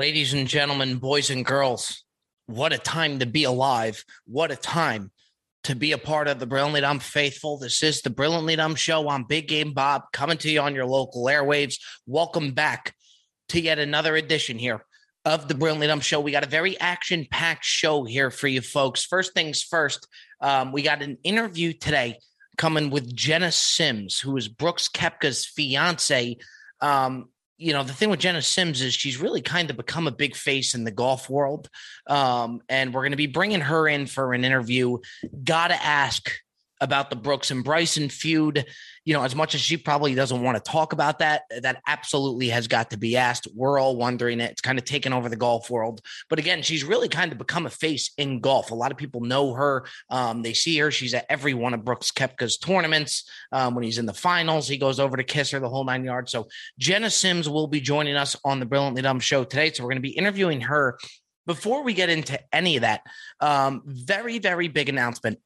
Ladies and gentlemen, boys and girls, what a time to be alive. What a time to be a part of the Brilliantly Dumb Faithful. This is the Brilliantly Dumb Show. I'm Big Game Bob coming to you on your local airwaves. Welcome back to yet another edition here of the Brilliantly Dumb Show. We got a very action packed show here for you folks. First things first, um, we got an interview today coming with Jena Sims, who is Brooks Koepka's fiance. Um, you know, the thing with Jena Sims is she's really kind of become a big face in the golf world. Um, and we're going to be bringing her in for an interview. Got to ask about the Brooks and Bryson feud. You know, as much as she probably doesn't want to talk about that, that absolutely has got to be asked. We're all wondering it. It's kind of taken over the golf world. But again, she's really kind of become a face in golf. A lot of people know her. Um, they see her. She's at every one of Brooks Koepka's tournaments. Um, when he's in the finals, he goes over to kiss her the whole nine yards. So Jena Sims will be joining us on the Brilliantly Dumb show today. So we're going to be interviewing her. Before we get into any of that, um, very, very big announcement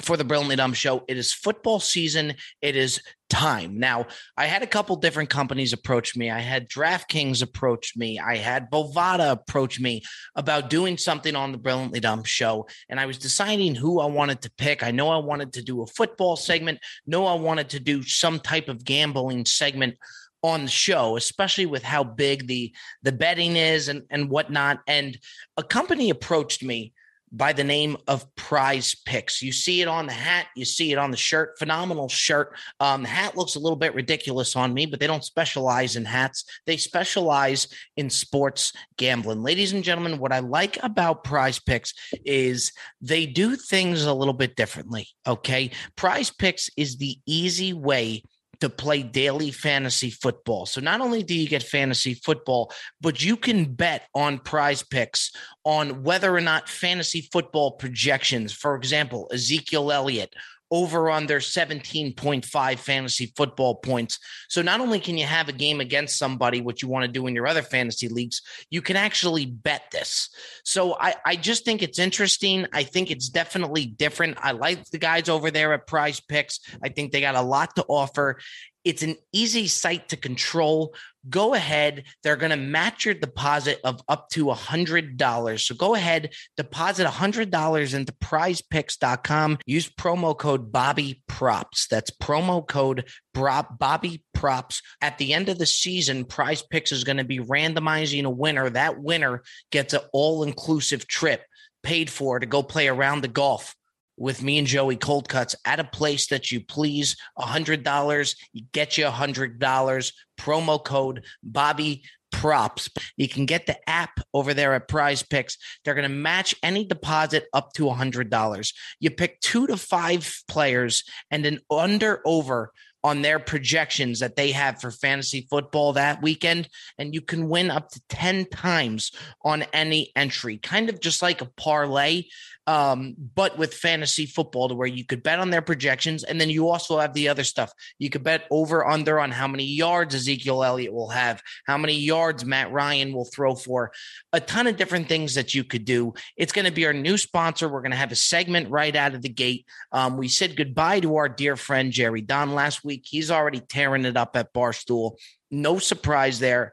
for the Brilliantly Dumb Show. It is football season. It is time. Now, I had a couple different companies approach me. I had DraftKings approach me. I had Bovada approach me about doing something on the Brilliantly Dumb Show. And I was deciding who I wanted to pick. I know I wanted to do a football segment. No, I wanted to do some type of gambling segment on the show, especially with how big the the betting is and, and whatnot. And a company approached me by the name of Prize Picks. You see it on the hat, you see it on the shirt. Phenomenal shirt. Um, the hat looks a little bit ridiculous on me, but they don't specialize in hats. They specialize in sports gambling. Ladies and gentlemen, what I like about Prize Picks is they do things a little bit differently. Okay. Prize Picks is the easy way to play daily fantasy football. So not only do you get fantasy football, but you can bet on prize picks on whether or not fantasy football projections, for example, Ezekiel Elliott over on their 17.5 fantasy football points. So not only can you have a game against somebody, what you want to do in your other fantasy leagues, you can actually bet this. So I, I just think it's interesting. I think it's definitely different. I like the guys over there at Prize Picks. I think they got a lot to offer. It's an easy site to control. Go ahead. They're going to match your deposit of up to a $100. So go ahead, deposit a $100 into prizepicks.com. Use promo code Bobby Props. That's promo code Bobby Props. At the end of the season, Prize Picks is going to be randomizing a winner. That winner gets an all inclusive trip paid for to go play around the golf with me and Joey Cold Cuts at a place that you please. $100, you get you $100. Promo code Bobby props. You can get the app over there at Prize Picks. They're going to match any deposit up to $100. You pick two to five players and an under over on their projections that they have for fantasy football that weekend, and you can win up to 10 times on any entry, kind of just like a parlay um, but with fantasy football to where you could bet on their projections. And then you also have the other stuff. You could bet over under on how many yards Ezekiel Elliott will have, how many yards Matt Ryan will throw for, a ton of different things that you could do. It's going to be our new sponsor. We're going to have a segment right out of the gate. Um, we said goodbye to our dear friend Jerry Don last week. He's already tearing it up at Barstool. No surprise there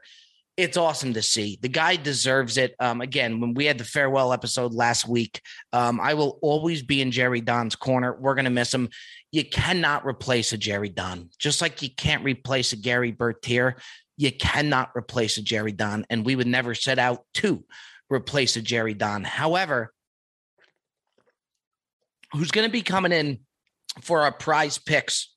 it's awesome to see. The guy deserves it. Um, again, when we had the farewell episode last week, um, I will always be in Jerry Don's corner. We're going to miss him. You cannot replace a Jerry Don, just like you can't replace a Gerry Bertier. You cannot replace a Jerry Don, and we would never set out to replace a Jerry Don. However, who's going to be coming in for our prize picks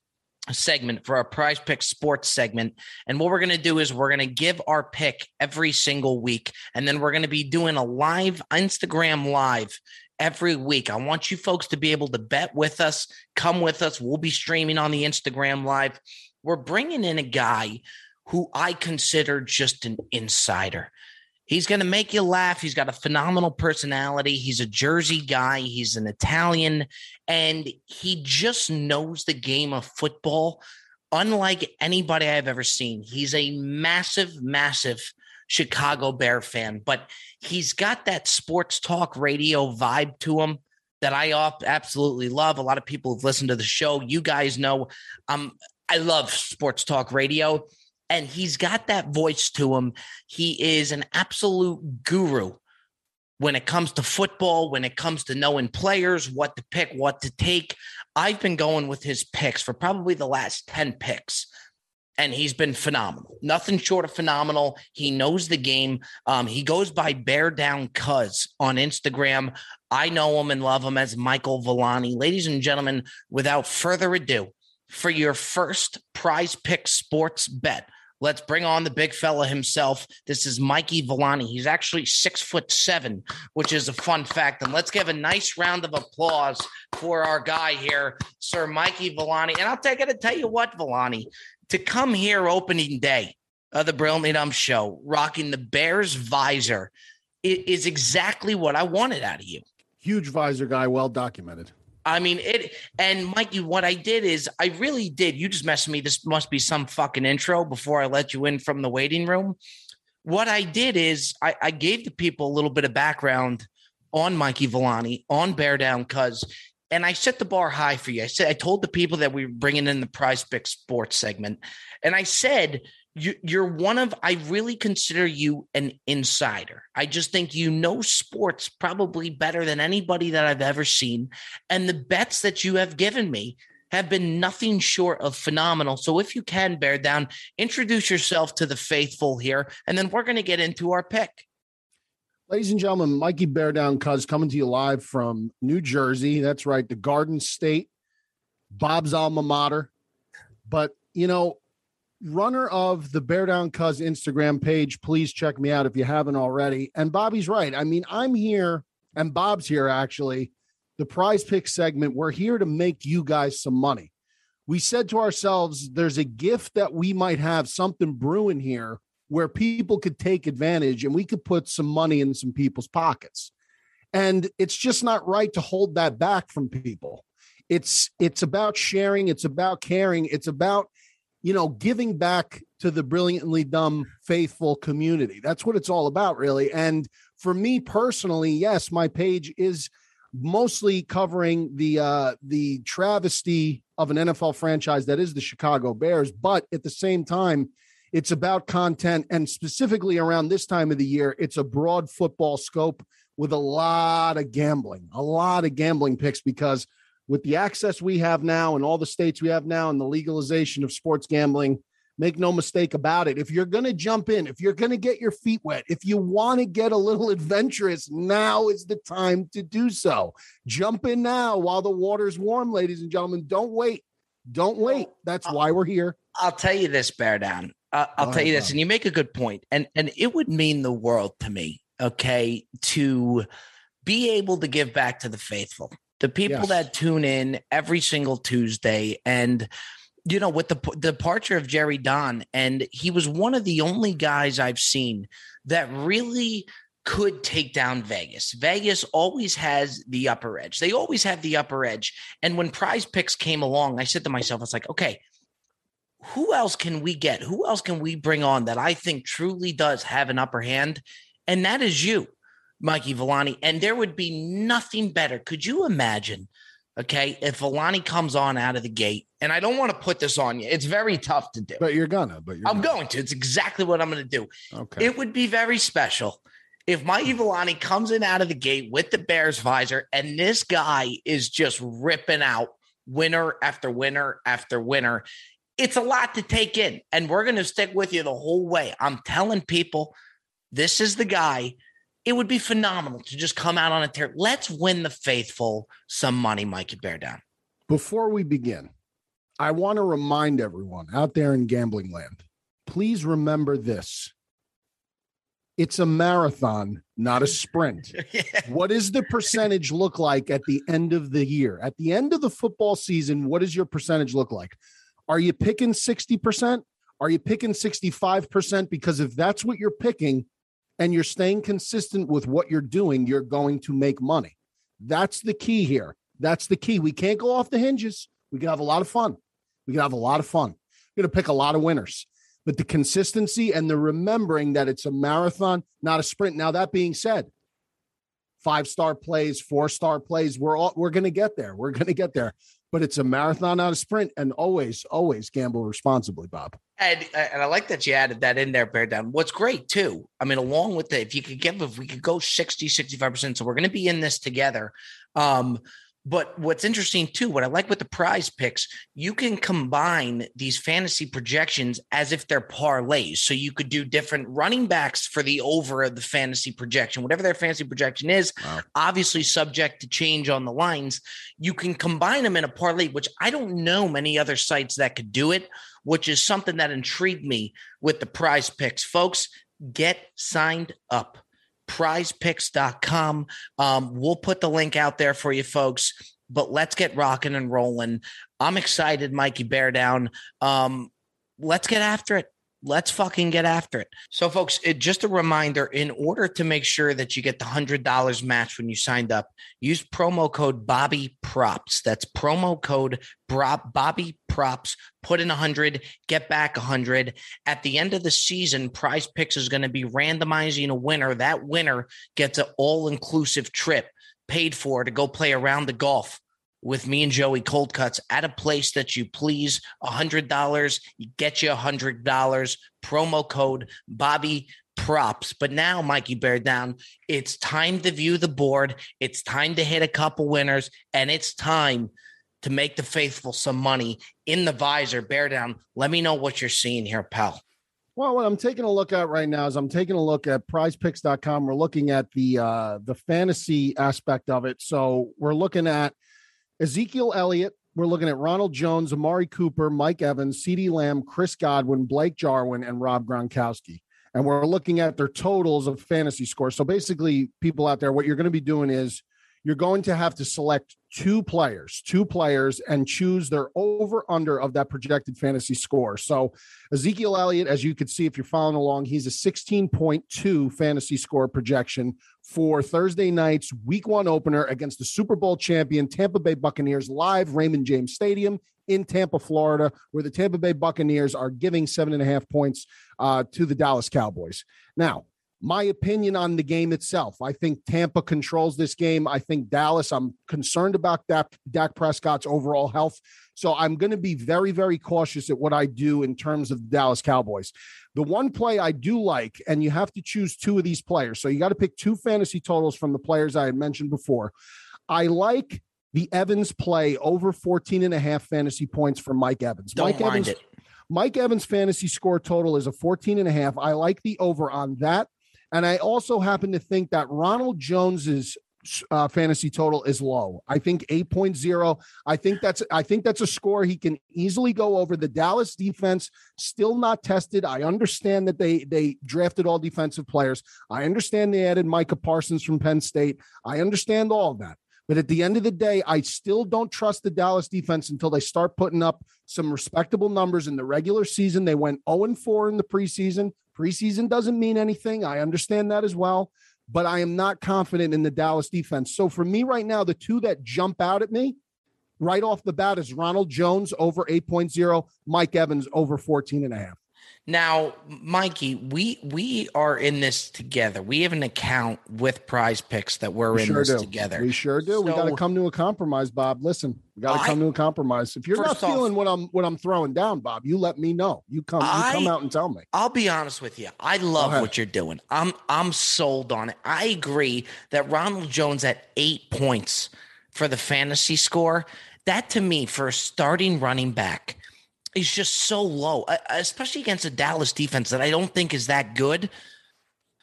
segment for our prize pick sports segment. And what we're going to do is we're going to give our pick every single week. And then we're going to be doing a live Instagram live every week. I want you folks to be able to bet with us, come with us. We'll be streaming on the Instagram live. We're bringing in a guy who I consider just an insider. He's going to make you laugh. He's got a phenomenal personality. He's a Jersey guy. He's an Italian, and he just knows the game of football unlike anybody I've ever seen. He's a massive, massive Chicago Bear fan, but he's got that sports talk radio vibe to him that I absolutely love. A lot of people have listened to the show. You guys know um, I love sports talk radio And he's got that voice to him. He is an absolute guru when it comes to football, when it comes to knowing players, what to pick, what to take. I've been going with his picks for probably the last 10 picks and he's been phenomenal. Nothing short of phenomenal. He knows the game. Um, he goes by Bear Down Cuz on Instagram. I know him and love him as Michael Villani. Ladies and gentlemen, without further ado, for your first prize pick sports bet, let's bring on the big fella himself. This is Mikey Villani. He's actually six foot seven, which is a fun fact. And let's give a nice round of applause for our guy here, Sir Mikey Villani. And I'll take it to tell you what, Villani, to come here opening day of the Brilliantly Dumb show, rocking the Bears visor, is exactly what I wanted out of you. Huge visor guy, well documented. I mean it, and Mikey. What I did is I really did. You just messed me. This must be some fucking intro before I let you in from the waiting room. What I did is I, I gave the people a little bit of background on Mikey Villani on Bear Down Cuz and I set the bar high for you. I said I told the people that we were bringing in the Prize Pick Sports segment, and I said you, you're one of. I really consider you an insider. I just think you know sports probably better than anybody that I've ever seen, and the bets that you have given me have been nothing short of phenomenal. So if you can bear down, introduce yourself to the faithful here, and then we're going to get into our pick. Ladies and gentlemen, Mikey Bear Down Cuz coming to you live from New Jersey. That's right, the Garden State, Bob's alma mater. But, you know, runner of the Bear Down Cuz Instagram page, please check me out if you haven't already. And Bobby's right. I mean, I'm here and Bob's here actually. The prize pick segment, we're here to make you guys some money. We said to ourselves, there's a gift that we might have something brewing here where people could take advantage and we could put some money in some people's pockets. And it's just not right to hold that back from people. It's it's about sharing, it's about caring, it's about you know giving back to the brilliantly dumb faithful community. That's what it's all about really. And for me personally, yes, my page is mostly covering the uh the travesty of an NFL franchise that is the Chicago Bears, but at the same time it's about content and specifically around this time of the year, it's a broad football scope with a lot of gambling, a lot of gambling picks because with the access we have now and all the states we have now and the legalization of sports gambling, make no mistake about it. If you're going to jump in, if you're going to get your feet wet, if you want to get a little adventurous, now is the time to do so. Jump in now while the water's warm, ladies and gentlemen. Don't wait. Don't wait. That's why we're here. I'll tell you this, Bear Down. Uh, I'll tell you this, and you make a good point, and and it would mean the world to me, okay, to be able to give back to the faithful, the people yes. that tune in every single Tuesday, and you know, with the, the departure of Jerry Don, and he was one of the only guys I've seen that really could take down Vegas. Vegas always has the upper edge. They always have the upper edge. And when prize picks came along, I said to myself, I was like, okay, who else can we get? Who else can we bring on that I think truly does have an upper hand? And that is you, Mikey Villani. And there would be nothing better. Could you imagine? Okay, if Villani comes on out of the gate, and I don't want to put this on you, it's very tough to do. But you're gonna. But you're I'm gonna. going to. It's exactly what I'm going to do. Okay. It would be very special if Mikey hmm. Villani comes in out of the gate with the Bears visor, and this guy is just ripping out winner after winner after winner it's a lot to take in, and we're going to stick with you the whole way. I'm telling people, this is the guy. It would be phenomenal to just come out on a tear. Let's win the faithful some money, Mikey Bear Down. Before we begin, I want to remind everyone out there in gambling land please remember this it's a marathon, not a sprint. yeah. What does the percentage look like at the end of the year? At the end of the football season, what does your percentage look like? Are you picking 60%? Are you picking 65%? Because if that's what you're picking and you're staying consistent with what you're doing, you're going to make money. That's the key here. That's the key. We can't go off the hinges. We can have a lot of fun. We can have a lot of fun. We're going to pick a lot of winners. But the consistency and the remembering that it's a marathon, not a sprint. Now, that being said, five star plays, four star plays, we're all we're going to get there. We're going to get there. But it's a marathon, not a sprint. And always, always gamble responsibly, Bob. And, and I like that you added that in there, Bear Down. What's great too, I mean, along with it, if you could give, if we could go 60, 65%, so we're going to be in this together. Um, but what's interesting too, what I like with the prize picks, you can combine these fantasy projections as if they're parlays. So you could do different running backs for the over of the fantasy projection, whatever their fantasy projection is, wow. obviously subject to change on the lines. You can combine them in a parlay, which I don't know many other sites that could do it, which is something that intrigued me with the prize picks. Folks, get signed up prizepicks.com. Um, we'll put the link out there for you folks, but let's get rocking and rolling. I'm excited, Mikey Bear Down. Um, let's get after it. Let's fucking get after it. So, folks, it, just a reminder in order to make sure that you get the $100 match when you signed up, use promo code Bobby Props. That's promo code Bobby Props. Put in 100, get back 100. At the end of the season, Prize Picks is going to be randomizing a winner. That winner gets an all inclusive trip paid for to go play around the golf with me and Joey Cold Cuts at a place that you please. $100, get you $100. Promo code Bobby Props. But now, Mikey Bear Down, it's time to view the board. It's time to hit a couple winners, and it's time to make the faithful some money in the visor. Bear Down, let me know what you're seeing here, pal. Well, what I'm taking a look at right now is I'm taking a look at prizepicks.com. We're looking at the uh the fantasy aspect of it. So we're looking at Ezekiel Elliott. We're looking at Ronald Jones, Amari Cooper, Mike Evans, CeeDee Lamb, Chris Godwin, Blake Jarwin, and Rob Gronkowski. And we're looking at their totals of fantasy scores. So basically, people out there, what you're going to be doing is you're going to have to select two players, two players, and choose their over under of that projected fantasy score. So, Ezekiel Elliott, as you can see if you're following along, he's a 16.2 fantasy score projection for Thursday night's week one opener against the Super Bowl champion Tampa Bay Buccaneers live Raymond James Stadium in Tampa, Florida, where the Tampa Bay Buccaneers are giving seven and a half points uh, to the Dallas Cowboys. Now, my opinion on the game itself. I think Tampa controls this game. I think Dallas, I'm concerned about Dak, Dak Prescott's overall health. So I'm going to be very, very cautious at what I do in terms of the Dallas Cowboys. The one play I do like, and you have to choose two of these players. So you got to pick two fantasy totals from the players I had mentioned before. I like the Evans play over 14 and a half fantasy points for Mike Evans. Don't Mike mind Evans. It. Mike Evans fantasy score total is a 14 and a half. I like the over on that. And I also happen to think that Ronald Jones's uh, fantasy total is low. I think 8.0. I think that's I think that's a score he can easily go over. The Dallas defense still not tested. I understand that they they drafted all defensive players. I understand they added Micah Parsons from Penn State. I understand all of that. But at the end of the day, I still don't trust the Dallas defense until they start putting up some respectable numbers in the regular season. They went 0 4 in the preseason. Preseason doesn't mean anything. I understand that as well, but I am not confident in the Dallas defense. So for me right now, the two that jump out at me right off the bat is Ronald Jones over 8.0, Mike Evans over 14 and a half. Now, Mikey, we we are in this together. We have an account with Prize Picks that we're we in sure this do. together. We sure do. So, we got to come to a compromise, Bob. Listen, we got to come to a compromise. If you're not feeling off, what I'm what I'm throwing down, Bob, you let me know. You come I, you come out and tell me. I'll be honest with you. I love what you're doing. I'm I'm sold on it. I agree that Ronald Jones at 8 points for the fantasy score, that to me for a starting running back is just so low, especially against a Dallas defense that I don't think is that good.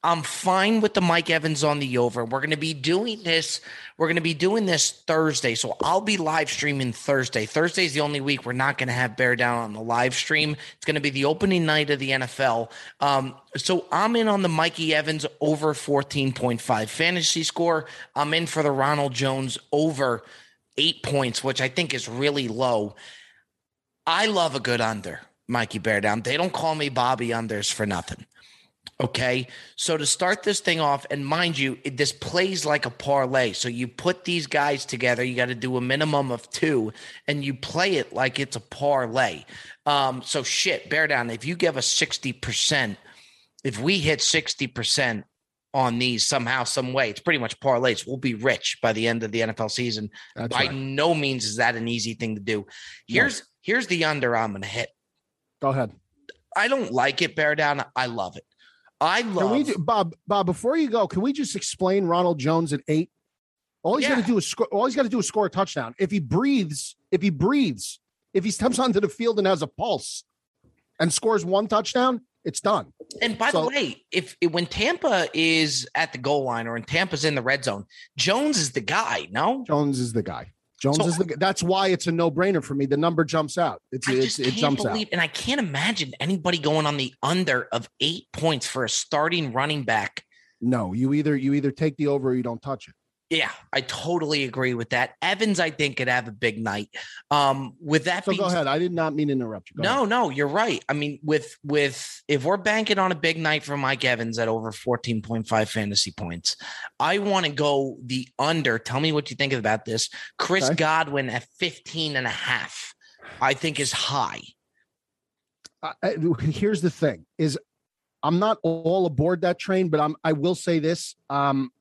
I'm fine with the Mike Evans on the over. We're going to be doing this. We're going to be doing this Thursday. So I'll be live streaming Thursday. Thursday is the only week we're not going to have Bear Down on the live stream. It's going to be the opening night of the NFL. Um, so I'm in on the Mikey Evans over 14.5 fantasy score. I'm in for the Ronald Jones over eight points, which I think is really low. I love a good under, Mikey Bear Down. They don't call me Bobby Unders for nothing. Okay. So to start this thing off, and mind you, it, this plays like a parlay. So you put these guys together, you got to do a minimum of two, and you play it like it's a parlay. Um, so shit, bear down. If you give us 60%, if we hit 60%, on these somehow, some way. It's pretty much parlays. We'll be rich by the end of the NFL season. That's by right. no means is that an easy thing to do. Here's here's the under I'm gonna hit. Go ahead. I don't like it, bear down. I love it. I love Can we do, Bob? Bob, before you go, can we just explain Ronald Jones at eight? All he's got to do is score. All he's got to do is score a touchdown. If he breathes, if he breathes, if he steps onto the field and has a pulse, and scores one touchdown, it's done. And by So- the way, if, when Tampa is at the goal line or when Tampa's in the red zone, Jones is the guy. No, Jones is the guy. Jones So- is the. guy. That's why it's a no brainer for me. The number jumps out. It's, it's it jumps believe, and I can't imagine anybody going on the under of eight points for a starting running back. No, you either you either take the over or you don't touch it. Yeah, I totally agree with that. Evans, I think, could have a big night. Um, with that So being go ahead. I did not mean to interrupt you. Go No, ahead. no, you're right. I mean, with with if we're banking on a big night for Mike Evans at over 14.5 fantasy points, I want to go the under. Tell me what you think about this. Chris Okay. Godwin at 15 and a half, I think is high. Here's the thing: is I'm not all aboard that train, but I'm. I will say this: um,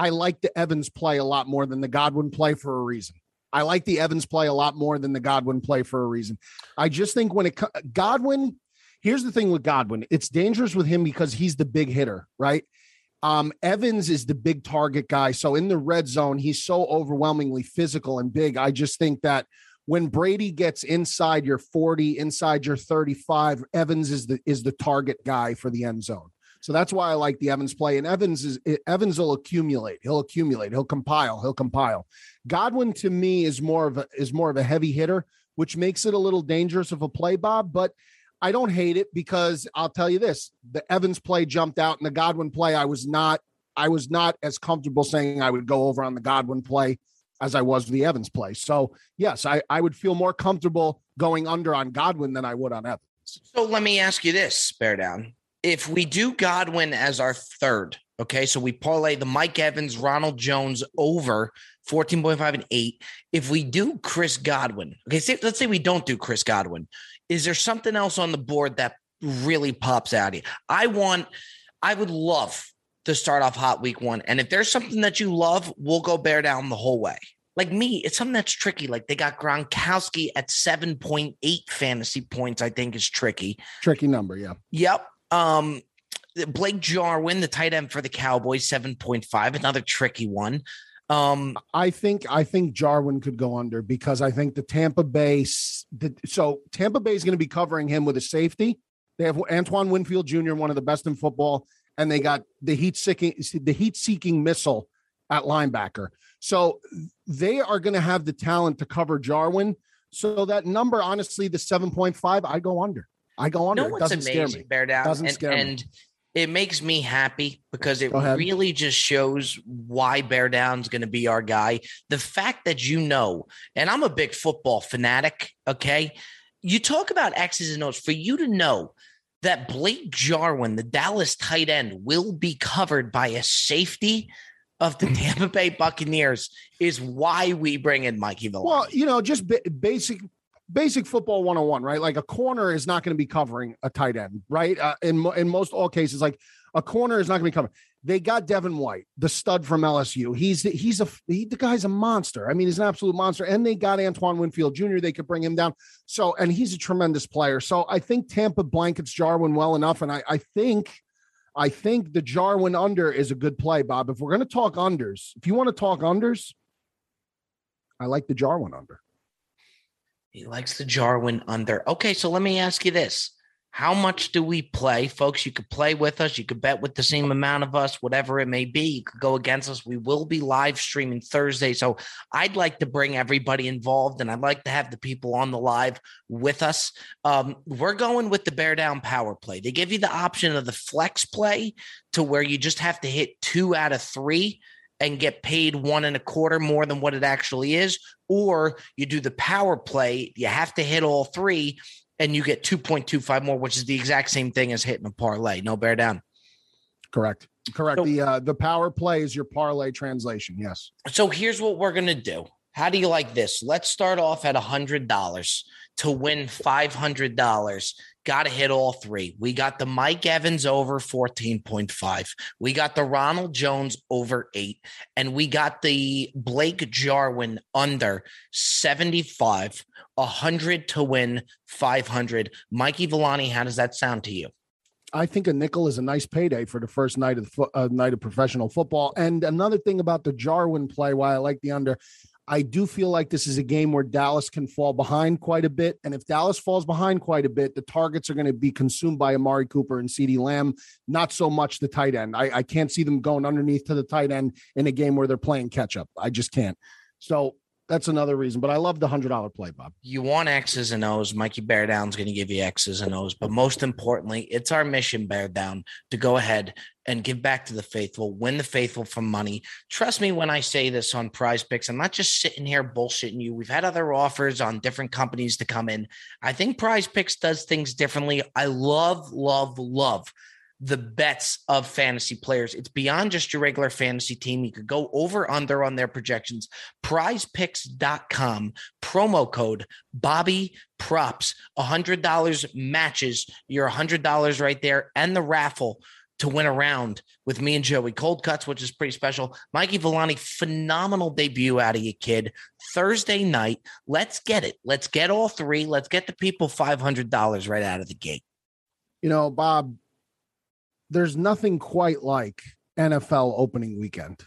I like the Evans play a lot more than the Godwin play for a reason. I like the Evans play a lot more than the Godwin play for a reason. I just think when it Godwin, here's the thing with Godwin: it's dangerous with him because he's the big hitter, right? Um, Evans is the big target guy, so in the red zone, he's so overwhelmingly physical and big. I just think that when Brady gets inside your 40, inside your 35, Evans is the is the target guy for the end zone. So that's why I like the Evans play. And Evans is eh, Evans will accumulate. He'll accumulate. He'll compile. He'll compile. Godwin to me is more of a is more of a heavy hitter, which makes it a little dangerous of a play, Bob. But I don't hate it because I'll tell you this: the Evans play jumped out, and the Godwin play, I was not I was not as comfortable saying I would go over on the Godwin play as I was the Evans play. So yes, I, I would feel more comfortable going under on Godwin than I would on Evans. So let me ask you this, bear down. If we do Godwin as our third, okay, so we parlay the Mike Evans, Ronald Jones over 14.5 and 8. If we do Chris Godwin, okay, say, let's say we don't do Chris Godwin, is there something else on the board that really pops out at you? I want, I would love to start off hot week one. And if there's something that you love, we'll go bear down the whole way. Like me, it's something that's tricky. Like they got Gronkowski at 7.8 fantasy points, I think is tricky. Tricky number, yeah. Yep. Um, Blake Jarwin, the tight end for the Cowboys, 7.5, another tricky one. Um, I think I think Jarwin could go under because I think the Tampa Bay the, so Tampa Bay is going to be covering him with a safety. They have Antoine Winfield Jr., one of the best in football, and they got the heat seeking the heat seeking missile at linebacker. So they are going to have the talent to cover Jarwin. So that number, honestly, the seven point five, I go under. I go you under. know it doesn't scare amazing, me. Bear Down? Doesn't and, scare me. and it makes me happy because it really just shows why Bear Down's going to be our guy. The fact that you know, and I'm a big football fanatic, okay? You talk about X's and O's for you to know that Blake Jarwin, the Dallas tight end, will be covered by a safety of the Tampa Bay Buccaneers is why we bring in Mikey Villani. Well, you know, just ba- basic basic football 101, right? Like a corner is not going to be covering a tight end, right? Uh, in in most all cases like a corner is not going to be covering. They got Devin White, the stud from LSU. He's he's a he, the guy's a monster. I mean, he's an absolute monster. And they got Antoine Winfield Jr. They could bring him down. So, and he's a tremendous player. So, I think Tampa blankets Jarwin well enough, and I I think I think the Jarwin under is a good play, Bob. If we're going to talk unders, if you want to talk unders, I like the Jarwin under. He likes the Jarwin under. Okay, so let me ask you this. How much do we play? Folks, you could play with us. You could bet with the same amount of us, whatever it may be. You could go against us. We will be live streaming Thursday. So I'd like to bring everybody involved and I'd like to have the people on the live with us. Um, we're going with the bear down power play. They give you the option of the flex play to where you just have to hit two out of three and get paid one and a quarter more than what it actually is. Or you do the power play, you have to hit all three and you get 2.25 more, which is the exact same thing as hitting a parlay. No bear down. Correct. Correct. So- the uh, the power play is your parlay translation. Yes. So here's what we're gonna do. How do you like this? Let's start off at a $100 to win $500. Got to hit all three. We got the Mike Evans over 14.5. We got the Ronald Jones over eight. And we got the Blake Jarwin under 75, 100 to win 500. Mikey Villani, how does that sound to you? I think a nickel is a nice payday for the first night of the fo- uh, night of professional football. And another thing about the Jarwin play, why I like the under, I do feel like this is a game where Dallas can fall behind quite a bit. And if Dallas falls behind quite a bit, the targets are going to be consumed by Amari Cooper and CeeDee Lamb, not so much the tight end. I, I can't see them going underneath to the tight end in a game where they're playing catch up. I just can't. So that's another reason. But I love the hundred dollar play, Bob. You want X's and O's. Mikey Bear Down's going to give you X's and O's. But most importantly, it's our mission, Bear Down, to go ahead and give back to the faithful, win the faithful from money. Trust me when I say this on prize picks. I'm not just sitting here bullshitting you. We've had other offers on different companies to come in. I think prize picks does things differently. I love, love, love the bets of fantasy players. It's beyond just your regular fantasy team. You could go over under on their projections. Prizepicks.com promo code Bobby Props. $100 matches your $100 right there and the raffle to win a round with me and Joey. Cold cuts, which is pretty special. Mikey Villani, phenomenal debut out of you, kid. Thursday night. Let's get it. Let's get all three. Let's get the people $500 right out of the gate. You know, Bob, there's nothing quite like NFL opening weekend.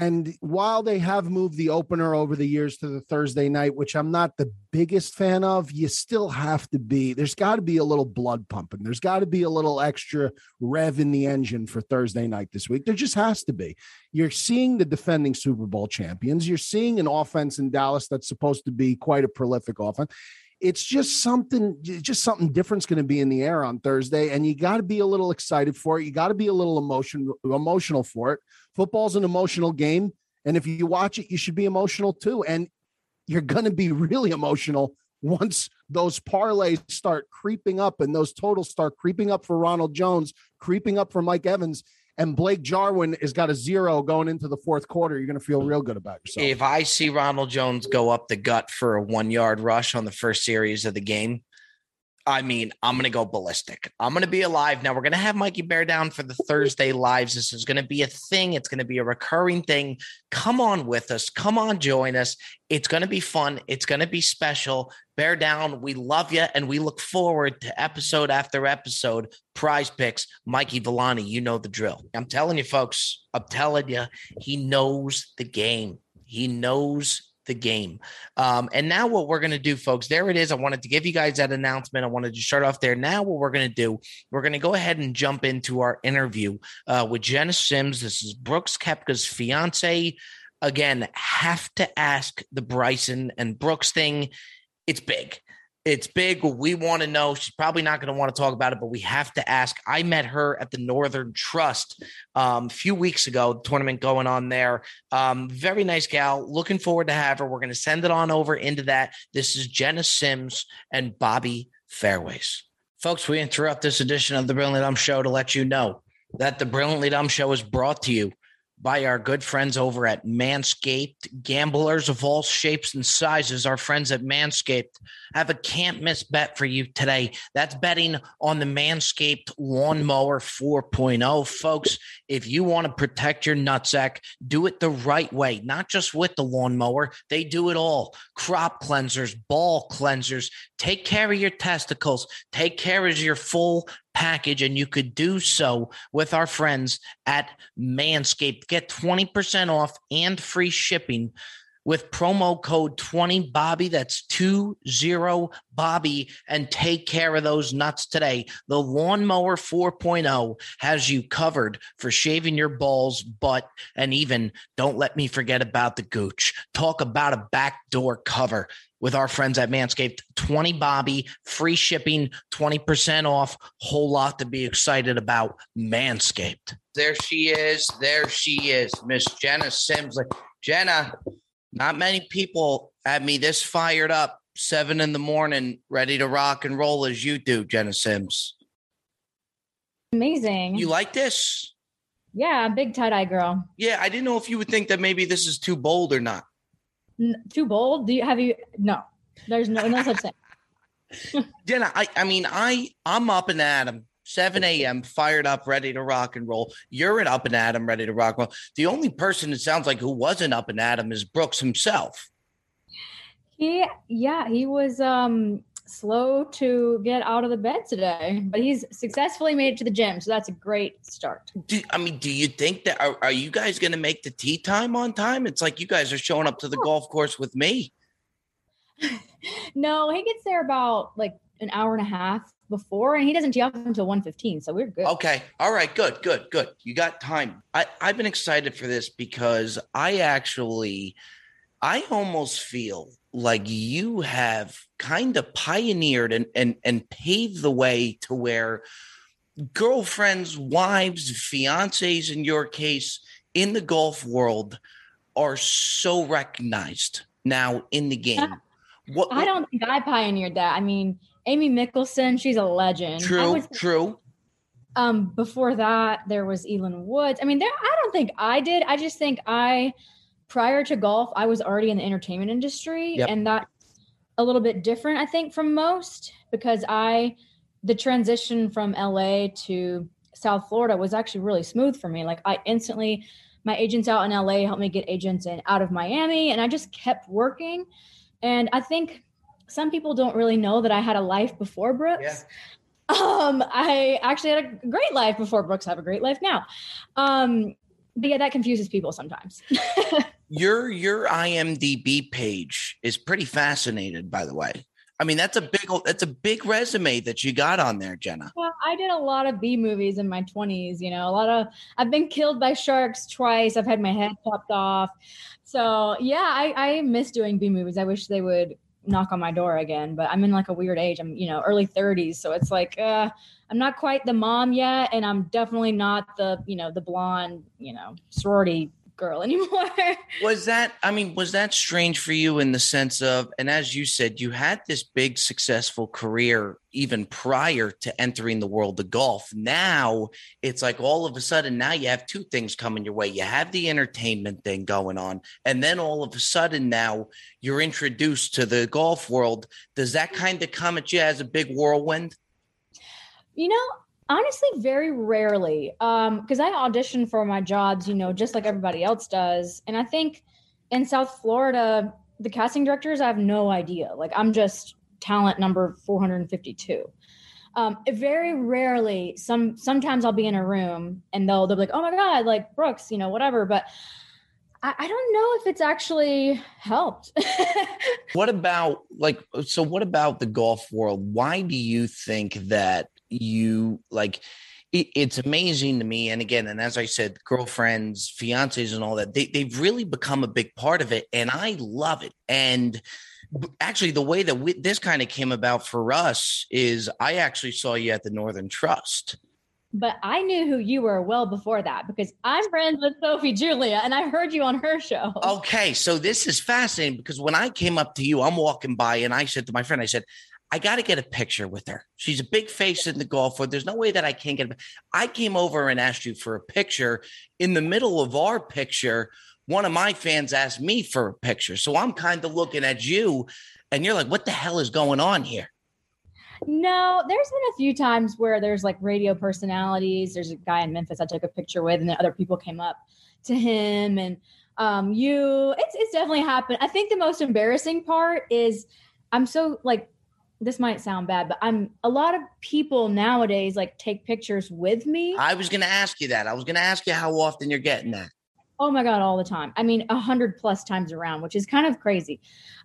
And while they have moved the opener over the years to the Thursday night, which I'm not the biggest fan of, you still have to be, there's got to be a little blood pumping. There's got to be a little extra rev in the engine for Thursday night this week. There just has to be. You're seeing the defending Super Bowl champions. You're seeing an offense in Dallas that's supposed to be quite a prolific offense it's just something just something different's going to be in the air on Thursday and you got to be a little excited for it. You got to be a little emotion emotional for it. Football's an emotional game and if you watch it you should be emotional too and you're going to be really emotional once those parlays start creeping up and those totals start creeping up for Ronald Jones creeping up for Mike Evans and Blake Jarwin has got a zero going into the fourth quarter, you're going to feel mm. real good about yourself. If I see Ronald Jones go up the gut for a one yard rush on the first series of the game, I mean, I'm going to go ballistic. I'm going to be alive. Now, we're going to have Mikey Bear down for the Thursday lives. This is going to be a thing. It's going to be a recurring thing. Come on with us. Come on, join us. It's going to be fun. It's going to be special. Bear down. We love you and we look forward to episode after episode. Prize picks. Mikey Villani, you know the drill. I'm telling you, folks, I'm telling you, he knows the game. He knows the game. Um, and now what we're going to do, folks, there it is. I wanted to give you guys that announcement. I wanted to start off there. Now what we're going to do, we're going to go ahead and jump into our interview uh, with Jena Sims. This is Brooks Koepka's fiance. Again, have to ask the Bryson and Brooks thing. It's big. It's big. We want to know. She's probably not going to want to talk about it, but we have to ask. I met her at the Northern Trust um, a few weeks ago, tournament going on there. Um, very nice gal. Looking forward to have her. We're going to send it on over into that. This is Jena Sims and Bobby Fairways. Folks, we interrupt this edition of the Brilliantly Dumb Show to let you know that the Brilliantly Dumb Show is brought to you by our good friends over at Manscaped. Gamblers of all shapes and sizes, our friends at Manscaped have a can't miss bet for you today. That's betting on the Manscaped Lawnmower 4.0. Folks, if you want to protect your nutsack, do it the right way, not just with the lawnmower. They do it all crop cleansers, ball cleansers. Take care of your testicles, take care of your full package, and you could do so with our friends at Manscaped. Get 20% off and free shipping with promo code 20 Bobby. That's 20 Bobby and take care of those nuts today. The Lawnmower 4.0 has you covered for shaving your balls, butt, and even don't let me forget about the gooch. Talk about a backdoor cover with our friends at Manscaped. 20 Bobby, free shipping, 20% off. Whole lot to be excited about. Manscaped. There she is. There she is, Miss Jena Sims. Jena, not many people had me this fired up, seven in the morning, ready to rock and roll as you do, Jena Sims. Amazing. You like this? Yeah, big tie dye girl. Yeah, I didn't know if you would think that maybe this is too bold or not. Too bold? Do you have you? No, there's no no such thing. Jena, I, I mean, I, I'm up and at 'em, 7 a.m., fired up, ready to rock and roll. You're an up and at 'em, ready to rock and roll. The only person it sounds like who wasn't up and at 'em is Brooks himself. He, yeah, he was um slow to get out of the bed today, but he's successfully made it to the gym, so that's a great start. Do, I mean, do you think that are, are you guys going to make the tee time on time? It's like you guys are showing up to the golf course with me. No, he gets there about like an hour and a half before, and he doesn't tee off until 1.15, so we're good. Okay. All right. Good. Good. Good. You got time. I, I've been excited for this because I actually, I almost feel like you have kind of pioneered and and and paved the way to where girlfriends, wives, fiancés, in your case, in the golf world, are so recognized now in the game. What, I don't think I pioneered that. I mean, Amy Mickelson, she's a legend. True. say- True. um before that there was Elin Woods. I mean, there I don't think I did. I just think I prior to golf, I was already in the entertainment industry Yep. and that's a little bit different I think from most because I the transition from LA to South Florida was actually really smooth for me. Like I instantly my agents out in LA helped me get agents in out of Miami and I just kept working. And I think some people don't really know that I had a life before Brooks. Um, I actually had a great life before Brooks. I have a great life now. Um, but yeah, that confuses people sometimes. Your your IMDb page is pretty fascinated, by the way. I mean, that's a big that's a big resume that you got on there, Jena. well, I did a lot of B movies in my 20s, you know, a lot of I've been killed by sharks twice. I've had my head chopped off. So yeah, I, I miss doing B movies. I wish they would knock on my door again, but I'm in like a weird age. I'm, you know, early 30s. So it's like uh I'm not quite the mom yet, and I'm definitely not the, you know, the blonde, you know, sorority girl anymore. Was that I mean, was that strange for you in the sense of and as you said, you had this big successful career even prior to entering the world of golf. Now it's like all of a sudden now you have two things coming your way. You have the entertainment thing going on, and then all of a sudden now you're introduced to the golf world. Does that kind of come at you as a big whirlwind? You know, honestly, very rarely. Um, because I audition for my jobs, you know, just like everybody else does. And I think in South Florida, the casting directors, I have no idea. Like I'm just talent number 452. Um, very rarely, some sometimes I'll be in a room and they'll they'll be like, oh my God, like Brooks, you know, whatever. But I, I don't know if it's actually helped. What about like so what about the golf world? Why do you think that you like it, it's amazing to me and again and as I said girlfriends, fiancés and all that they they've really become a big part of it and I love it. And actually the way that we, this kind of came about for us is I actually saw you at the Northern Trust. but I knew who you were well before that because I'm friends with Sophie Julia and I heard you on her show. Okay, so this is fascinating because when I came up to you, I'm walking by and I said to my friend, I said, I got to get a picture with her. She's a big face in the golf world. There's no way that I can't get. A, I came over and asked you for a picture. In the middle of our picture, one of my fans asked me for a picture. So I'm kind of looking at you, and you're like, "What the hell is going on here?" No, there's been a few times where there's like radio personalities. There's a guy in Memphis I took a picture with, and then other people came up to him and um you it's it's definitely happened. I think the most embarrassing part is I'm so like this might sound bad, but I'm a lot of people nowadays like take pictures with me. I was going to ask you that. I was going to ask you how often you're getting that. Oh my god, all the time. I mean, a hundred plus times around, which is kind of crazy.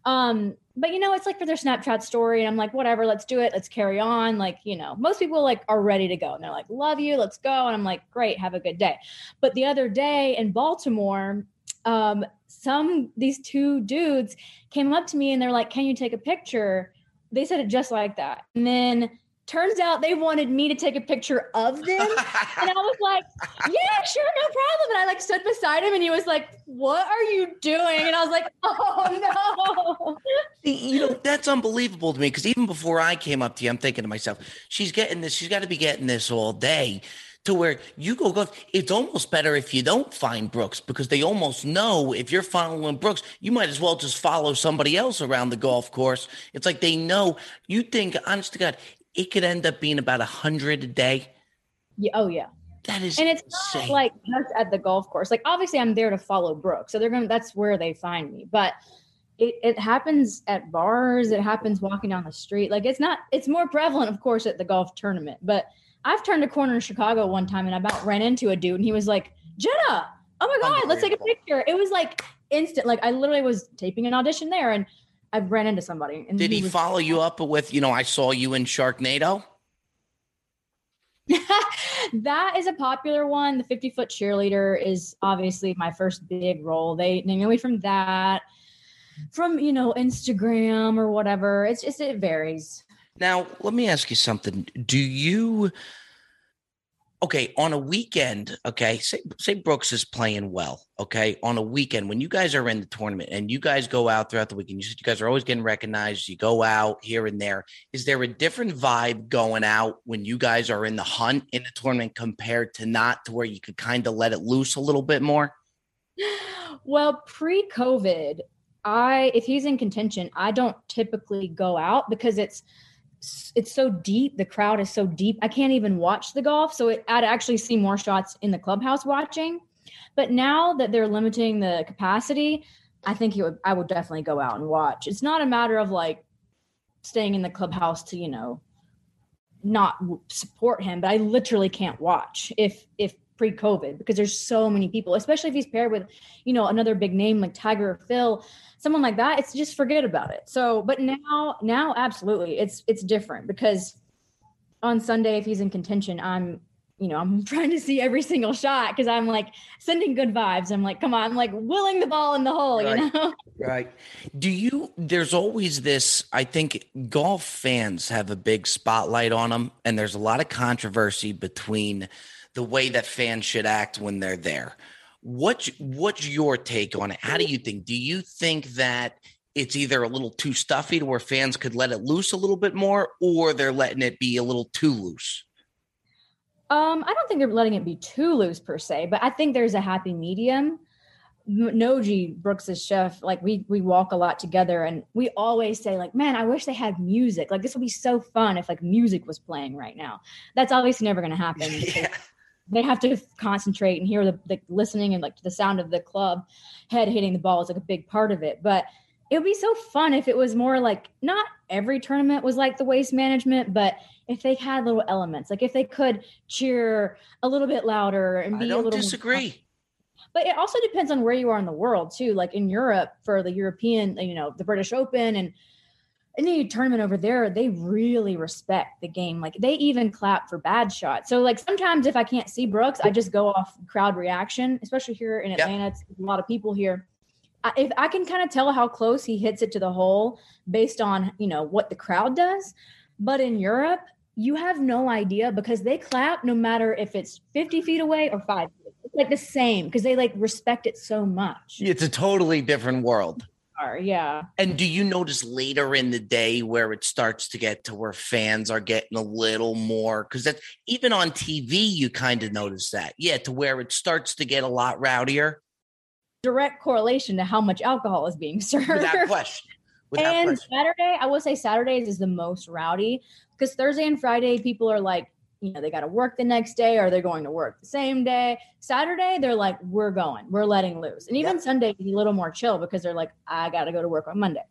Um, but you know, it's like for their Snapchat story, and I'm like, whatever, let's do it, let's carry on. Like, you know, most people like are ready to go, and they're like, love you, let's go, and I'm like, great, have a good day. But the other day in Baltimore, um, some these two dudes came up to me and they're like, can you take a picture? They said it just like that, and then turns out they wanted me to take a picture of them. And I was like, yeah, sure, no problem. And I like stood beside him and he was like, what are you doing? And I was like, oh no. you know that's unbelievable to me because even before I came up to you, I'm thinking to myself, she's getting this. She's got to be getting this all day. To where you go golf. It's almost better if you don't find Brooks because they almost know if you're following Brooks, you might as well just follow somebody else around the golf course. It's like they know you think, honest to God, it could end up being about a hundred a day. Yeah. Oh yeah. That is and it's insane. not like just at the golf course. Like obviously I'm there to follow Brooks. So they're gonna that's where they find me. But it, it happens at bars, it happens walking down the street. Like it's not it's more prevalent, of course, at the golf tournament. But I've turned a corner in Chicago one time and I about ran into a dude and he was like, Jena, oh my God, let's take a picture. It was like instant. Like I literally was taping an audition there and I ran into somebody. And Did he was- follow you up with, you know, I saw you in Sharknado? that is a popular one. The 50 foot cheerleader is obviously my first big role. They, they know me from that, from, you know, Instagram or whatever. It's just, it varies. Now, let me ask you something. Do you okay on a weekend? Okay, say say Brooks is playing well. Okay, on a weekend when you guys are in the tournament and you guys go out throughout the weekend, you you guys are always getting recognized. You go out here and there. Is there a different vibe going out when you guys are in the hunt in the tournament compared to not to where you could kind of let it loose a little bit more? Well, pre COVID, I, if he's in contention, I don't typically go out because it's, it's so deep. The crowd is so deep. I can't even watch the golf. So it, I'd actually see more shots in the clubhouse watching. But now that they're limiting the capacity, I think he would. I would definitely go out and watch. It's not a matter of like staying in the clubhouse to you know not support him, but I literally can't watch if if pre-COVID because there's so many people, especially if he's paired with you know another big name like Tiger or Phil, someone like that. It's just forget about it. So, but now now absolutely, it's it's different because on Sunday if he's in contention, I'm you know, I'm trying to see every single shot because I'm like sending good vibes. I'm like, come on, I'm like willing the ball in the hole, Right. you know? Right. Do you, there's always this, I think golf fans have a big spotlight on them, and there's a lot of controversy between the way that fans should act when they're there. What's, what's your take on it? How do you think? Do you think that it's either a little too stuffy to where fans could let it loose a little bit more, or they're letting it be a little too loose? Um, I don't think they're letting it be too loose per se, but I think there's a happy medium. Noji Brooks's chef, like we we walk a lot together, and we always say like, "Man, I wish they had music. Like this would be so fun if like music was playing right now." That's obviously never going to happen. Yeah. They have to concentrate and hear the, the listening and like the sound of the club head hitting the ball is like a big part of it. But it would be so fun if it was more like not every tournament was like the waste management, but if they had little elements, like if they could cheer a little bit louder and be I a don't little more- disagree. but it also depends on where you are in the world too. Like in Europe for the European, you know, the British Open and any tournament over there, they really respect the game. Like they even clap for bad shots. So like sometimes if I can't see Brooks, I just go off crowd reaction, especially here in Yep. Atlanta. It's a lot of people here. I- If I can kind of tell how close he hits it to the hole based on, you know, what the crowd does. But in Europe, you have no idea because they clap no matter if it's 50 feet away or five. feet. It's like the same because they like respect it so much. It's a totally different world. Are, Yeah. And do you notice later in the day where it starts to get to where fans are getting a little more? Because that even on TV, you kind of notice that. Yeah, to where it starts to get a lot rowdier. Direct correlation to how much alcohol is being served. Without question. Without and question. Saturday, I will say Saturdays is the most rowdy because Thursday and Friday, people are like, you know, they got to work the next day or they're going to work the same day. Saturday, they're like, we're going, we're letting loose. And even Yep. Sunday is a little more chill because they're like, I got to go to work on Monday.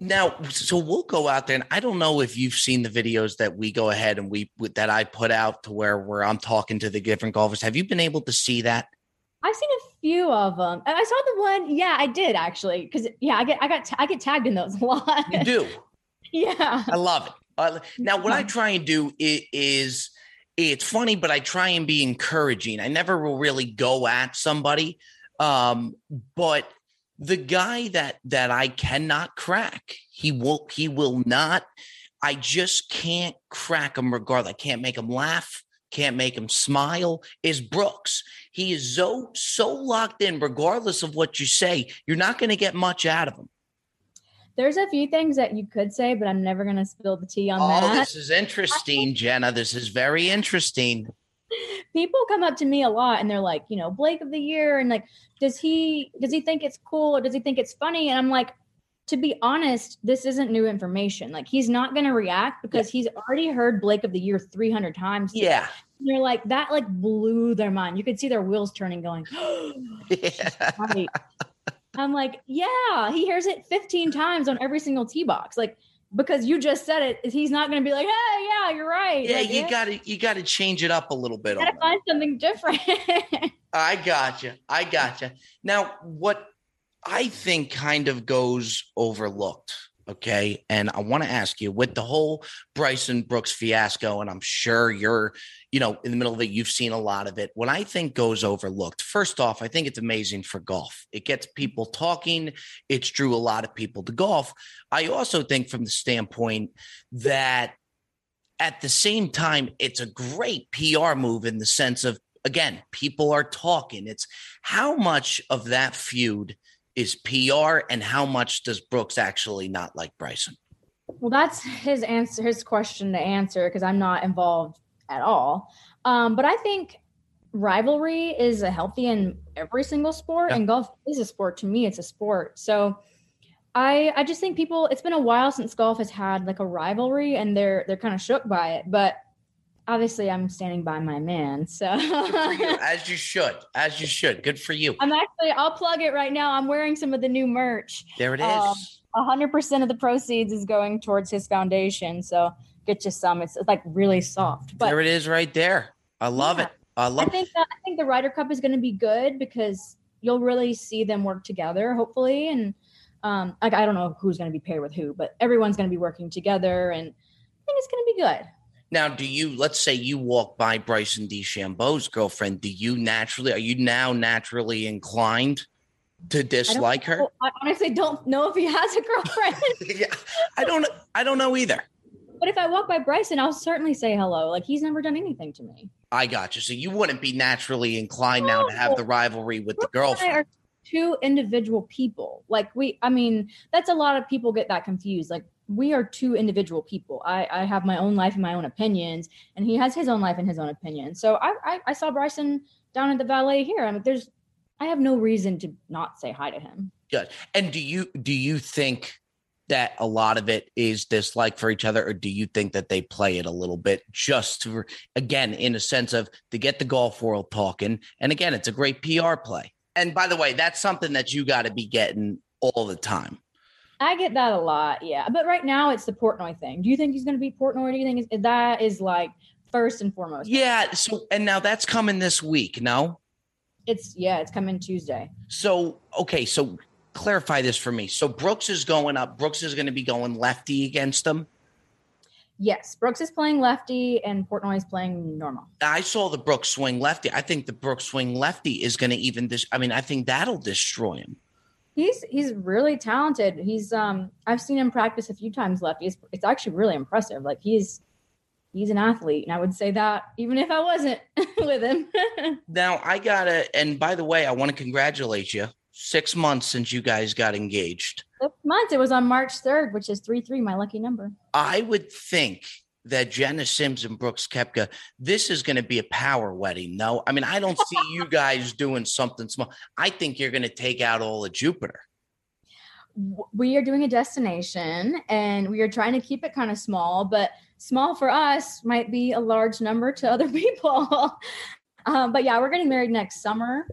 Now, so we'll go out there, and I don't know if you've seen the videos that we go ahead and we that I put out to where where I'm talking to the different golfers. Have you been able to see that? I've seen a few of them. I saw the one. Yeah, I did actually. Cause yeah, I get, I got, I get tagged in those a lot. You do. yeah. I love it. Uh, now, what I try and do i- is, it's funny, but I try and be encouraging. I never will really go at somebody, um, but the guy that that I cannot crack, he will he will not. I just can't crack him regardless. I can't make him laugh. Can't make him smile. Is Brooks? He is so so locked in, regardless of what you say. You're not going to get much out of him. There's a few things that you could say, but I'm never going to spill the tea on that. Oh, that. this is interesting, Jena. This is very interesting. people come up to me a lot and they're like, you know, Blake of the year and like does he does he think it's cool or does he think it's funny? And I'm like, to be honest, this isn't new information. Like he's not going to react because he's already heard Blake of the year 300 times. Yeah. And they're like that like blew their mind. You could see their wheels turning going. yeah. right. I'm like, yeah, he hears it 15 times on every single tee box. Like because you just said it, he's not going to be like, "Hey, yeah, you're right." Yeah, like, you got to you got to change it up a little bit. Got to find something different. I got you. I got you. Now, what I think kind of goes overlooked. Okay. And I want to ask you with the whole Bryson Brooks fiasco, and I'm sure you're, you know, in the middle of it, you've seen a lot of it. What I think goes overlooked, first off, I think it's amazing for golf. It gets people talking, it's drew a lot of people to golf. I also think, from the standpoint that at the same time, it's a great PR move in the sense of, again, people are talking. It's how much of that feud is PR and how much does Brooks actually not like Bryson? Well, that's his answer, his question to answer because I'm not involved at all. Um, but I think rivalry is a healthy in every single sport, yeah. and golf is a sport. To me, it's a sport. So I I just think people. It's been a while since golf has had like a rivalry, and they're they're kind of shook by it. But obviously I'm standing by my man. So as you should, as you should. Good for you. I'm actually I'll plug it right now. I'm wearing some of the new merch. There it um, hundred percent of the proceeds is going towards his foundation. So get you some. It's, it's like really soft. But there it is right there. I love yeah. it. I love I think that, I think the Ryder Cup is going to be good because you'll really see them work together, hopefully. And um, like I don't know who's going to be paired with who, but everyone's going to be working together, and I think it's going to be good. Now, do you, let's say you walk by Bryson DeChambeau's girlfriend, do you naturally, are you now naturally inclined to dislike her? I honestly don't know if he has a girlfriend. yeah, I don't, I don't know either. But if I walk by Bryson, I'll certainly say hello. Like he's never done anything to me. I got you. So you wouldn't be naturally inclined no. now to have the rivalry with the girlfriend. two individual people. Like we, I mean, that's a lot of people get that confused. Like we are two individual people. I, I have my own life and my own opinions, and he has his own life and his own opinions. So I, I, I saw Bryson down at the valet here. I mean, there's, I have no reason to not say hi to him. Good. And do you do you think that a lot of it is dislike for each other, or do you think that they play it a little bit just to, again, in a sense of to get the golf world talking? And again, it's a great PR play. And by the way, that's something that you got to be getting all the time. I get that a lot, yeah. But right now it's the Portnoy thing. Do you think he's going to be Portnoy? Do you think that is like first and foremost? Yeah. So and now that's coming this week. No. It's yeah. It's coming Tuesday. So okay. So clarify this for me. So Brooks is going up. Brooks is going to be going lefty against him. Yes, Brooks is playing lefty and Portnoy is playing normal. I saw the Brooks swing lefty. I think the Brooks swing lefty is going to even this. I mean, I think that'll destroy him he's he's really talented. He's um I've seen him practice a few times left. He's it's actually really impressive. Like he's he's an athlete, and I would say that even if I wasn't with him. now I gotta, and by the way, I want to congratulate you. Six months since you guys got engaged. Six months. It was on March third, which is three three, my lucky number. I would think that Jena Sims and Brooks Koepka, this is going to be a power wedding. No, I mean, I don't see you guys doing something small. I think you're going to take out all of Jupiter. We are doing a destination and we are trying to keep it kind of small, but small for us might be a large number to other people. um, but yeah, we're getting married next summer.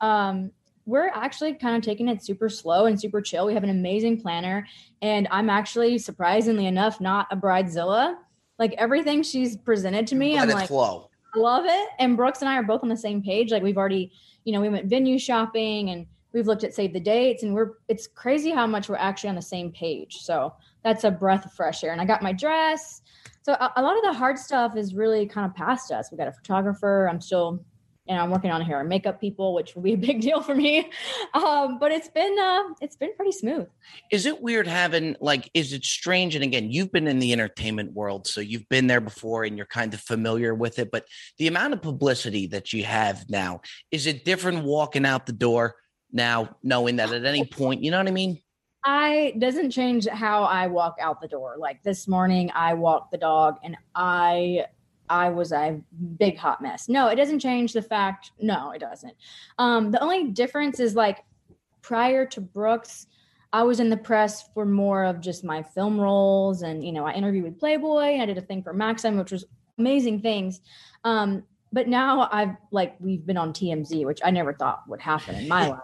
Um, we're actually kind of taking it super slow and super chill. We have an amazing planner, and I'm actually surprisingly enough not a bridezilla. Like everything she's presented to me, Let I'm like, flow. love it. And Brooks and I are both on the same page. Like we've already, you know, we went venue shopping and we've looked at save the dates, and we're it's crazy how much we're actually on the same page. So that's a breath of fresh air. And I got my dress. So a, a lot of the hard stuff is really kind of past us. We got a photographer. I'm still and I'm working on hair and makeup people, which will be a big deal for me. Um, but it's been uh, it's been pretty smooth. Is it weird having like? Is it strange? And again, you've been in the entertainment world, so you've been there before, and you're kind of familiar with it. But the amount of publicity that you have now is it different walking out the door now, knowing that at any point, you know what I mean? I doesn't change how I walk out the door. Like this morning, I walked the dog, and I I was a big hot mess. No, it doesn't change the fact. No, it doesn't. Um, the only difference is like prior to Brooks, I was in the press for more of just my film roles, and you know, I interviewed with Playboy. I did a thing for Maxim, which was amazing things. Um, but now I've like we've been on TMZ, which I never thought would happen in my life.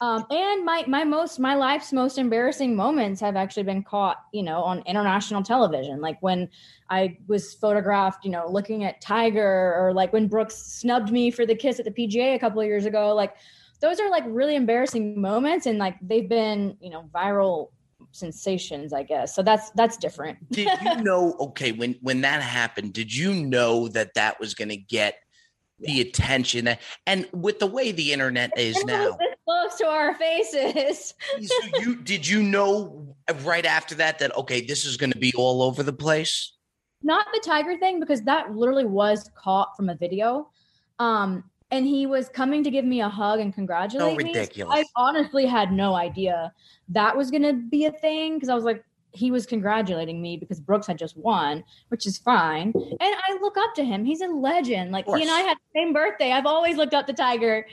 Um, and my my most my life's most embarrassing moments have actually been caught, you know, on international television. Like when I was photographed, you know, looking at Tiger, or like when Brooks snubbed me for the kiss at the PGA a couple of years ago. Like those are like really embarrassing moments, and like they've been, you know, viral sensations i guess. So that's that's different. Did you know okay when when that happened did you know that that was going to get the attention that, and with the way the internet is it now this close to our faces. So you did you know right after that that okay this is going to be all over the place? Not the tiger thing because that literally was caught from a video. Um and he was coming to give me a hug and congratulate me. So ridiculous. I honestly had no idea that was going to be a thing because I was like, he was congratulating me because Brooks had just won, which is fine. And I look up to him. He's a legend. Like he and I had the same birthday. I've always looked up to Tiger.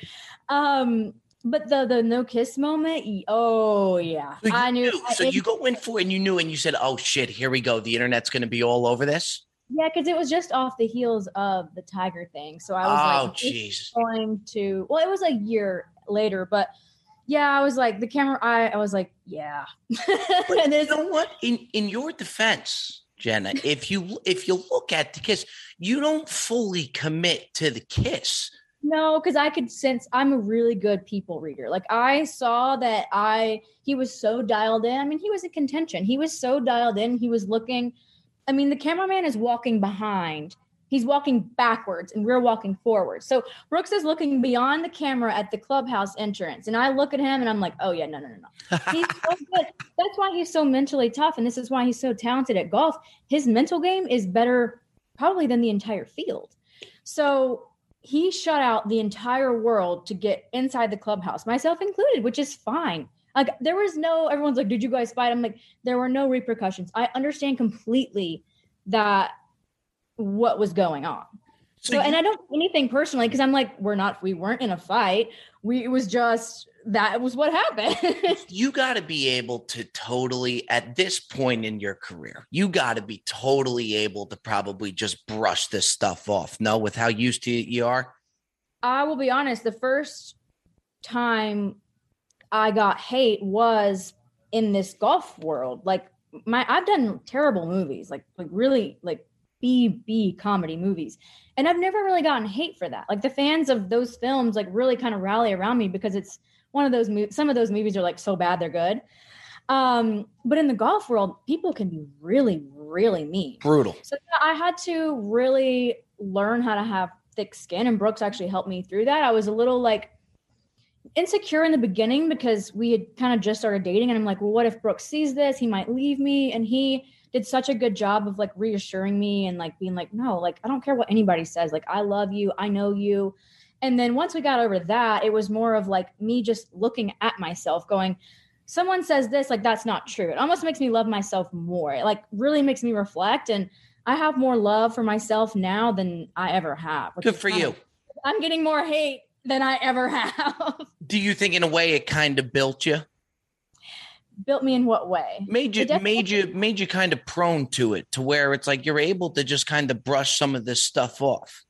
Um, but the the no kiss moment, oh yeah, So I knew. knew. So it- you go in for it and you knew and you said, "Oh shit, here we go. The internet's going to be all over this." Yeah, because it was just off the heels of the Tiger thing. So I was Oh like, jeez. going to well it was a year later but yeah i was like the camera i, I was like yeah and you know what? In in your defense, Jena, if you if you look at the kiss, you don't fully commit to the kiss. no because i could sense i'm a really good people reader like i saw that i he was so dialed in i mean he was in contention he was so dialed in he was looking i mean the cameraman is walking behind he's walking backwards and we're walking forward so brooks is looking beyond the camera at the clubhouse entrance and i look at him and i'm like oh yeah no no no no he's so good. That's why he's so mentally tough, and this is why he's so talented at golf. His mental game is better, probably, than the entire field. So he shut out the entire world to get inside the clubhouse, myself included, which is fine. Like there was no. Everyone's like, "Did you guys fight?" I'm like, there were no repercussions. I understand completely that what was going on. So So, and I don't anything personally because I'm like, we're not, we weren't in a fight. We, it was just that was what happened. you got to be able to totally at this point in your career you got to be totally able to probably just brush this stuff off no with how used to you are I will be honest, the first time I got hate was in this golf world. Like my I've done terrible movies, like like really like B B comedy movies. And I've never really gotten hate for that. Like the fans of those films like really kind of rally around me because it's one of those movies some of those movies are like so bad they're good. Um but in the golf world, people can be really really mean. brutal So I had to really learn how to have thick skin, and Brooks actually helped me through that. I was a little like insecure in the beginning because we had kind of just started dating, and I'm like, well, what if Brooks sees this? He might leave me, and he did such a good job of like reassuring me and like being like, no, like I don't care what anybody says, like I love you, I know you. And then once we got over that, it was more of like me just looking at myself, going, someone says this, like that's not true. It almost makes me love myself more. It like really makes me reflect and I have more love for myself now than I ever have. good for you of- I'm getting more hate than I ever have. Do you think in a way it kind of built you Built me in what way? made you made you made you kind of prone to it to where it's like you're able to just kind of brush some of this stuff off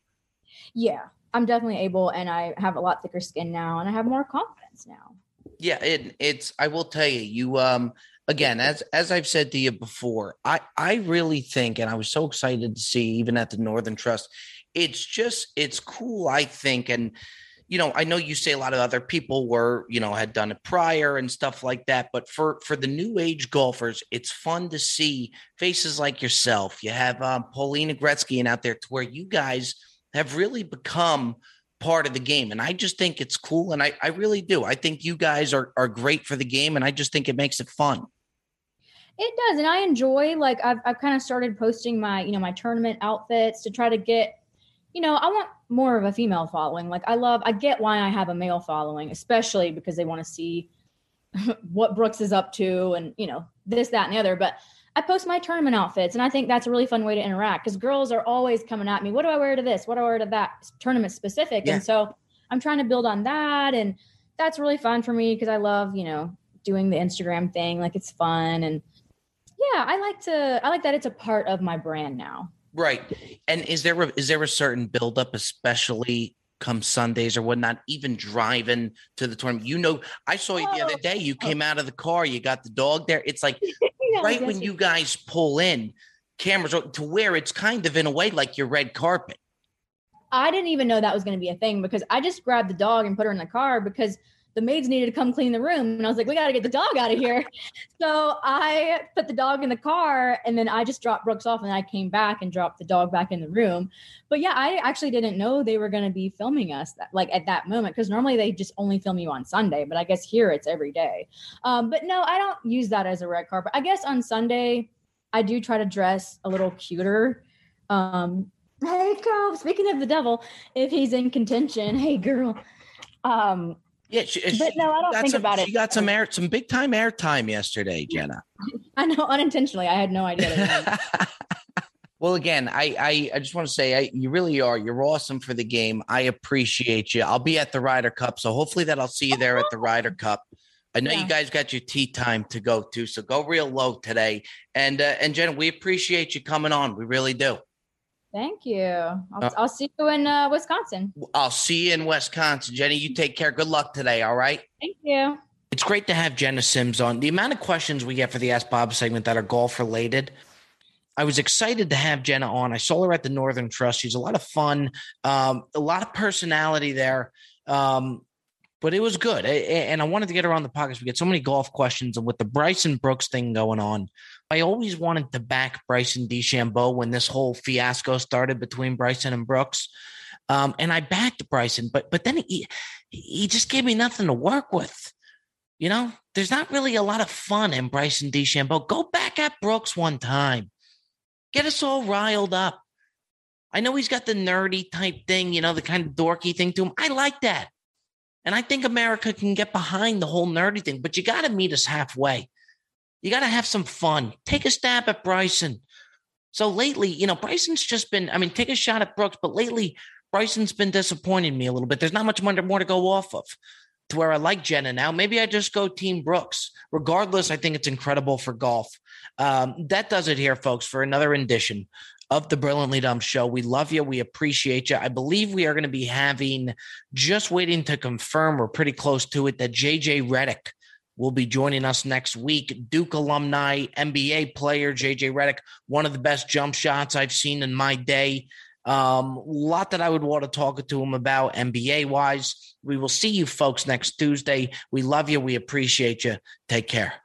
Yeah, I'm definitely able, and I have a lot thicker skin now, and I have more confidence now. yeah it, it's i will tell you you um again as as i've said to you before i i really think and i was so excited to see even at the northern trust it's just it's cool i think and you know i know you say a lot of other people were you know had done it prior and stuff like that but for for the new age golfers it's fun to see faces like yourself you have um, paulina gretzky and out there to where you guys have really become part of the game. And I just think it's cool. And I, I really do. I think you guys are, are great for the game. And I just think it makes it fun. It does, and I enjoy like I've I've kind of started posting my you know my tournament outfits to try to get, you know, I want more of a female following. Like I love, I get why I have a male following, especially because they want to see what Brooks is up to, and you know this, that, and the other. But I post my tournament outfits, and I think that's a really fun way to interact because girls are always coming at me. What do I wear to this? What do I wear to that? Tournament specific, Yeah. and so I'm trying to build on that, and that's really fun for me because I love you know doing the Instagram thing. Like it's fun, and yeah, I like to. I like that it's a part of my brand now. Right. And is there a, is there a certain buildup, especially come Sundays or whatnot, even driving to the tournament? You know, I saw you the other oh. day. You oh. came out of the car, you got the dog there. It's like Yeah, right when you guys pull in, cameras to where it's kind of in a way like your red carpet. I didn't even know that was going to be a thing because I just grabbed the dog and put her in the car because the maids needed to come clean the room. And I was like, we got to get the dog out of here. so I put the dog in the car and then I just dropped Brooks off and I came back and dropped the dog back in the room. But yeah, I actually didn't know they were going to be filming us that, like at that moment because normally they just only film you on Sunday, but I guess here it's every day. Um, but no, I don't use that as a red carpet. I guess on Sunday, I do try to dress a little cuter. Um, hey, girl. Speaking of the devil, if he's in contention, hey, girl. Um, Yeah, she, but no, I don't think some, about it. She got some air, some big time airtime yesterday, Jena. I know unintentionally. I had no idea. that well, again, I, I I just want to say I, you really are. You're awesome for the game. I appreciate you. I'll be at the Ryder Cup, so hopefully that I'll see you there at the Ryder Cup. I know Yeah. you guys got your tee time to go to, so go real low today. And uh, and Jena, we appreciate you coming on. We really do. Thank you. I'll, Uh, I'll see you in uh, Wisconsin. I'll see you in Wisconsin, Jenny. You take care. Good luck today. All right. Thank you. It's great to have Jena Sims on. The amount of questions we get for the Ask Bob segment that are golf related. I was excited to have Jenna on. I saw her at the Northern Trust. She's a lot of fun, um, a lot of personality there. Um, but it was good. And I wanted to get on the podcast. We get so many golf questions. And with the Bryson Brooks thing going on, I always wanted to back Bryson DeChambeau when this whole fiasco started between Bryson and Brooks. Um, and I backed Bryson, but but then he he just gave me nothing to work with. You know, there's not really a lot of fun in Bryson DeChambeau. Go back at Brooks one time. Get us all riled up. I know he's got the nerdy type thing, you know, the kind of dorky thing to him. I like that. And I think America can get behind the whole nerdy thing, but you got to meet us halfway. You got to have some fun. Take a stab at Bryson. So lately, you know, Bryson's just been, I mean, take a shot at Brooks, but lately, Bryson's been disappointing me a little bit. There's not much more to, go off of to where I like Jenna now. Maybe I just go Team Brooks. Regardless, I think it's incredible for golf. Um, that does it here, folks, for another edition of the Brilliantly Dumb Show. We love you. We appreciate you. I believe we are going to be having, just waiting to confirm, we're pretty close to it, that JJ Redick will be joining us next week. Duke alumni, NBA player, JJ Redick, one of the best jump shots I've seen in my day. Um, a lot that I would want to talk to him about NBA wise. We will see you folks next Tuesday. We love you. We appreciate you. Take care.